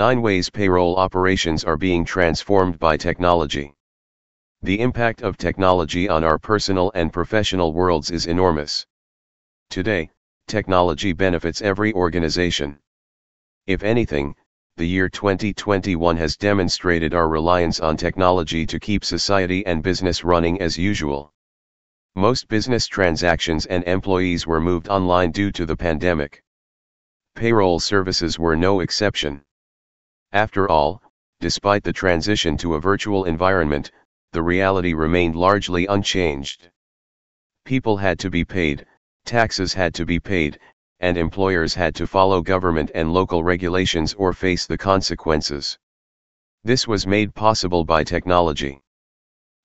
9 ways payroll operations are being transformed by technology. The impact of technology on our personal and professional worlds is enormous. Today, technology benefits every organization. If anything, the year 2021 has demonstrated our reliance on technology to keep society and business running as usual. Most business transactions and employees were moved online due to the pandemic. Payroll services were no exception. After all, despite the transition to a virtual environment, the reality remained largely unchanged. People had to be paid, taxes had to be paid, and employers had to follow government and local regulations or face the consequences. This was made possible by technology.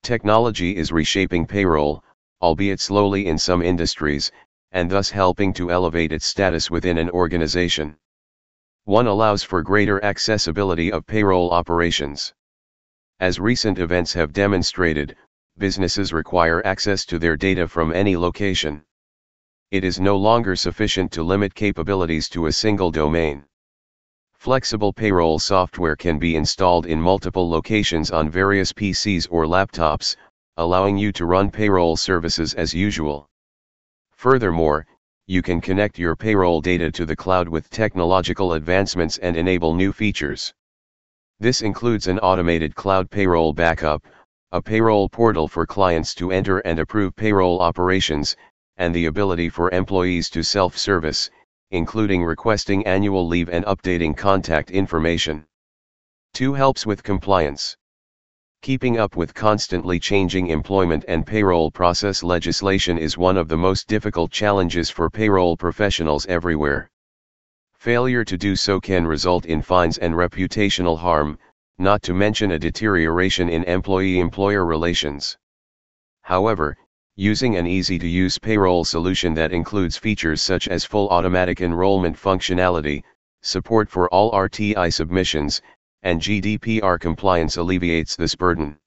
Technology is reshaping payroll, albeit slowly in some industries, and thus helping to elevate its status within an organization. One allows for greater accessibility of payroll operations. As recent events have demonstrated, businesses require access to their data from any location. It is no longer sufficient to limit capabilities to a single domain. Flexible payroll software can be installed in multiple locations on various PCs or laptops, allowing you to run payroll services as usual. Furthermore, you can connect your payroll data to the cloud with technological advancements and enable new features. This includes an automated cloud payroll backup, a payroll portal for clients to enter and approve payroll operations, and the ability for employees to self-service, including requesting annual leave and updating contact information. 2. Helps with compliance. Keeping up with constantly changing employment and payroll process legislation is one of the most difficult challenges for payroll professionals everywhere. Failure to do so can result in fines and reputational harm, not to mention a deterioration in employee-employer relations. However, using an easy-to-use payroll solution that includes features such as full automatic enrollment functionality, support for all RTI submissions, and GDPR compliance alleviates this burden.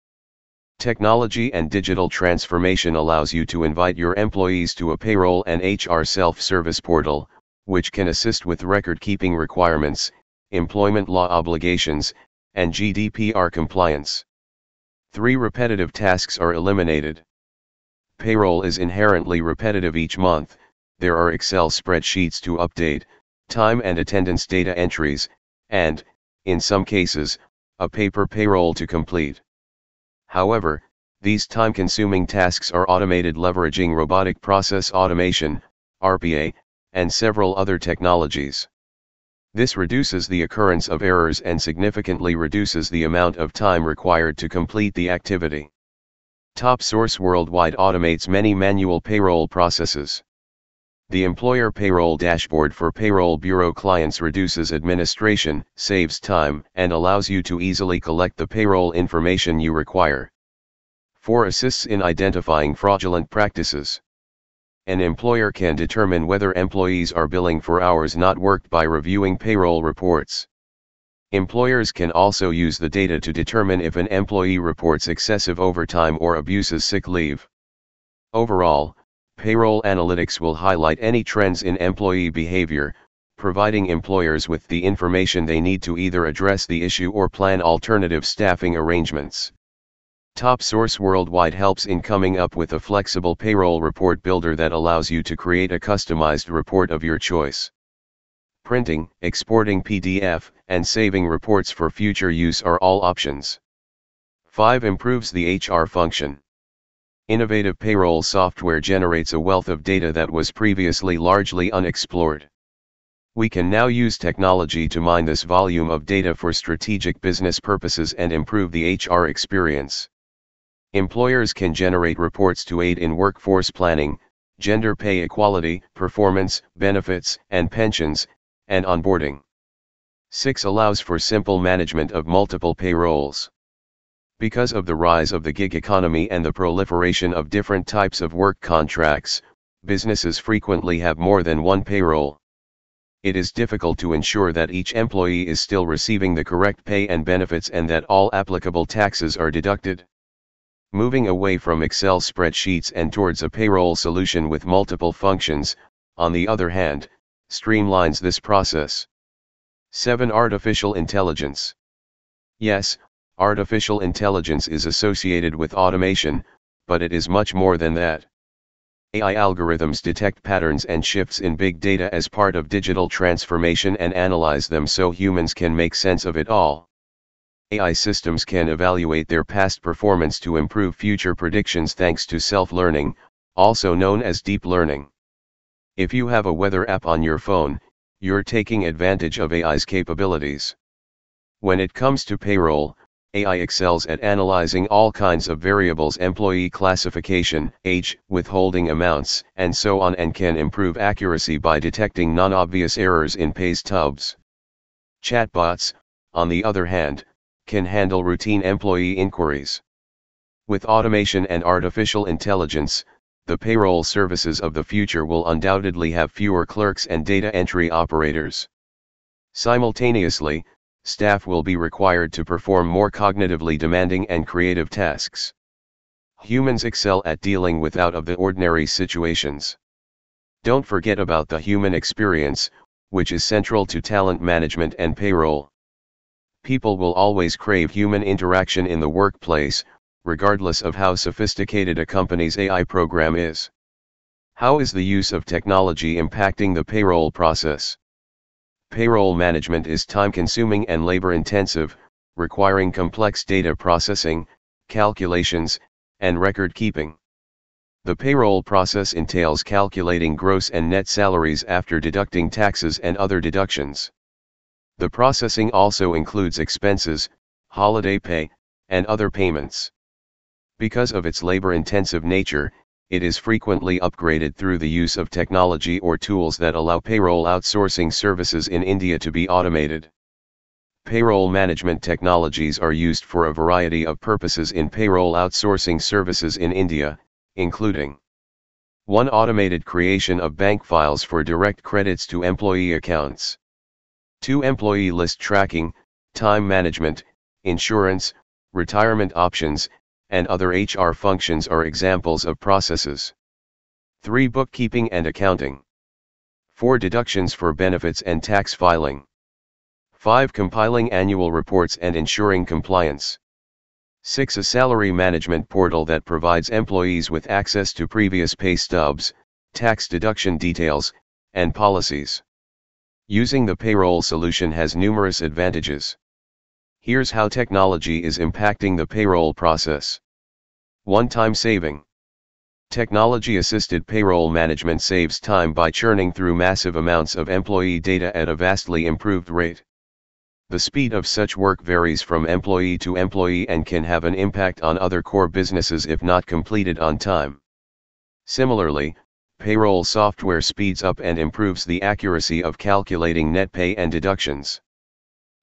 Technology and digital transformation allows you to invite your employees to a payroll and HR self-service portal, which can assist with record-keeping requirements, employment law obligations, and GDPR compliance. Three repetitive tasks are eliminated. Payroll is inherently repetitive each month, there are Excel spreadsheets to update, time and attendance data entries, and, in some cases, a paper payroll to complete. However, these time-consuming tasks are automated leveraging robotic process automation, RPA, and several other technologies. This reduces the occurrence of errors and significantly reduces the amount of time required to complete the activity. TopSource Worldwide automates many manual payroll processes. The employer payroll dashboard for payroll bureau clients reduces administration, saves time, and allows you to easily collect the payroll information you require. 4. Assists in identifying fraudulent practices. An employer can determine whether employees are billing for hours not worked by reviewing payroll reports. Employers can also use the data to determine if an employee reports excessive overtime or abuses sick leave. Overall, Payroll analytics will highlight any trends in employee behavior, providing employers with the information they need to either address the issue or plan alternative staffing arrangements. TopSource Worldwide helps in coming up with a flexible payroll report builder that allows you to create a customized report of your choice. Printing, exporting PDF, and saving reports for future use are all options. 5. Improves the HR function. Innovative payroll software generates a wealth of data that was previously largely unexplored. We can now use technology to mine this volume of data for strategic business purposes and improve the HR experience. Employers can generate reports to aid in workforce planning, gender pay equality, performance, benefits, and pensions, and onboarding. 6 allows for simple management of multiple payrolls. Because of the rise of the gig economy and the proliferation of different types of work contracts, businesses frequently have more than one payroll. It is difficult to ensure that each employee is still receiving the correct pay and benefits and that all applicable taxes are deducted. Moving away from Excel spreadsheets and towards a payroll solution with multiple functions, on the other hand, streamlines this process. 7. Artificial Intelligence. Yes, artificial intelligence is associated with automation, but it is much more than that. AI algorithms detect patterns and shifts in big data as part of digital transformation and analyze them so humans can make sense of it all. AI systems can evaluate their past performance to improve future predictions thanks to self-learning, also known as deep learning. If you have a weather app on your phone, you're taking advantage of AI's capabilities. When it comes to payroll, AI excels at analyzing all kinds of variables employee classification, age, withholding amounts, and so on and can improve accuracy by detecting non-obvious errors in pay stubs. Chatbots, on the other hand, can handle routine employee inquiries. With automation and artificial intelligence, the payroll services of the future will undoubtedly have fewer clerks and data entry operators. Simultaneously, staff will be required to perform more cognitively demanding and creative tasks. Humans excel at dealing with out of the ordinary situations. Don't forget about the human experience, which is central to talent management and payroll. People will always crave human interaction in the workplace, regardless of how sophisticated a company's AI program is. How is the use of technology impacting the payroll process? Payroll management is time consuming and labor intensive, requiring complex data processing, calculations, and record keeping. The payroll process entails calculating gross and net salaries after deducting taxes and other deductions. The processing also includes expenses, holiday pay, and other payments. Because of its labor-intensive nature, it is frequently upgraded through the use of technology or tools that allow payroll outsourcing services in India to be automated. Payroll management technologies are used for a variety of purposes in payroll outsourcing services in India, including 1. Automated creation of bank files for direct credits to employee accounts. 2. Employee list tracking, time management, insurance, retirement options, and other HR functions are examples of processes. 3. Bookkeeping and accounting. 4. Deductions for benefits and tax filing. 5. Compiling annual reports and ensuring compliance. 6. A salary management portal that provides employees with access to previous pay stubs, tax deduction details, and policies. Using the payroll solution has numerous advantages. Here's how technology is impacting the payroll process. One-time saving. Technology-assisted payroll management saves time by churning through massive amounts of employee data at a vastly improved rate. The speed of such work varies from employee to employee and can have an impact on other core businesses if not completed on time. Similarly, payroll software speeds up and improves the accuracy of calculating net pay and deductions.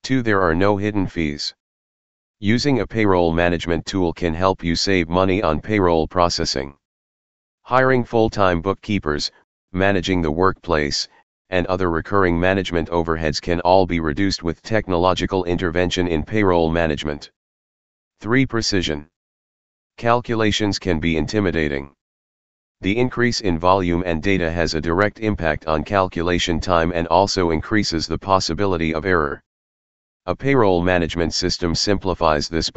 2. There are no hidden fees. Using a payroll management tool can help you save money on payroll processing. Hiring full-time bookkeepers, managing the workplace, and other recurring management overheads can all be reduced with technological intervention in payroll management. 3. Precision. Calculations can be intimidating. The increase in volume and data has a direct impact on calculation time and also increases the possibility of error. A payroll management system simplifies this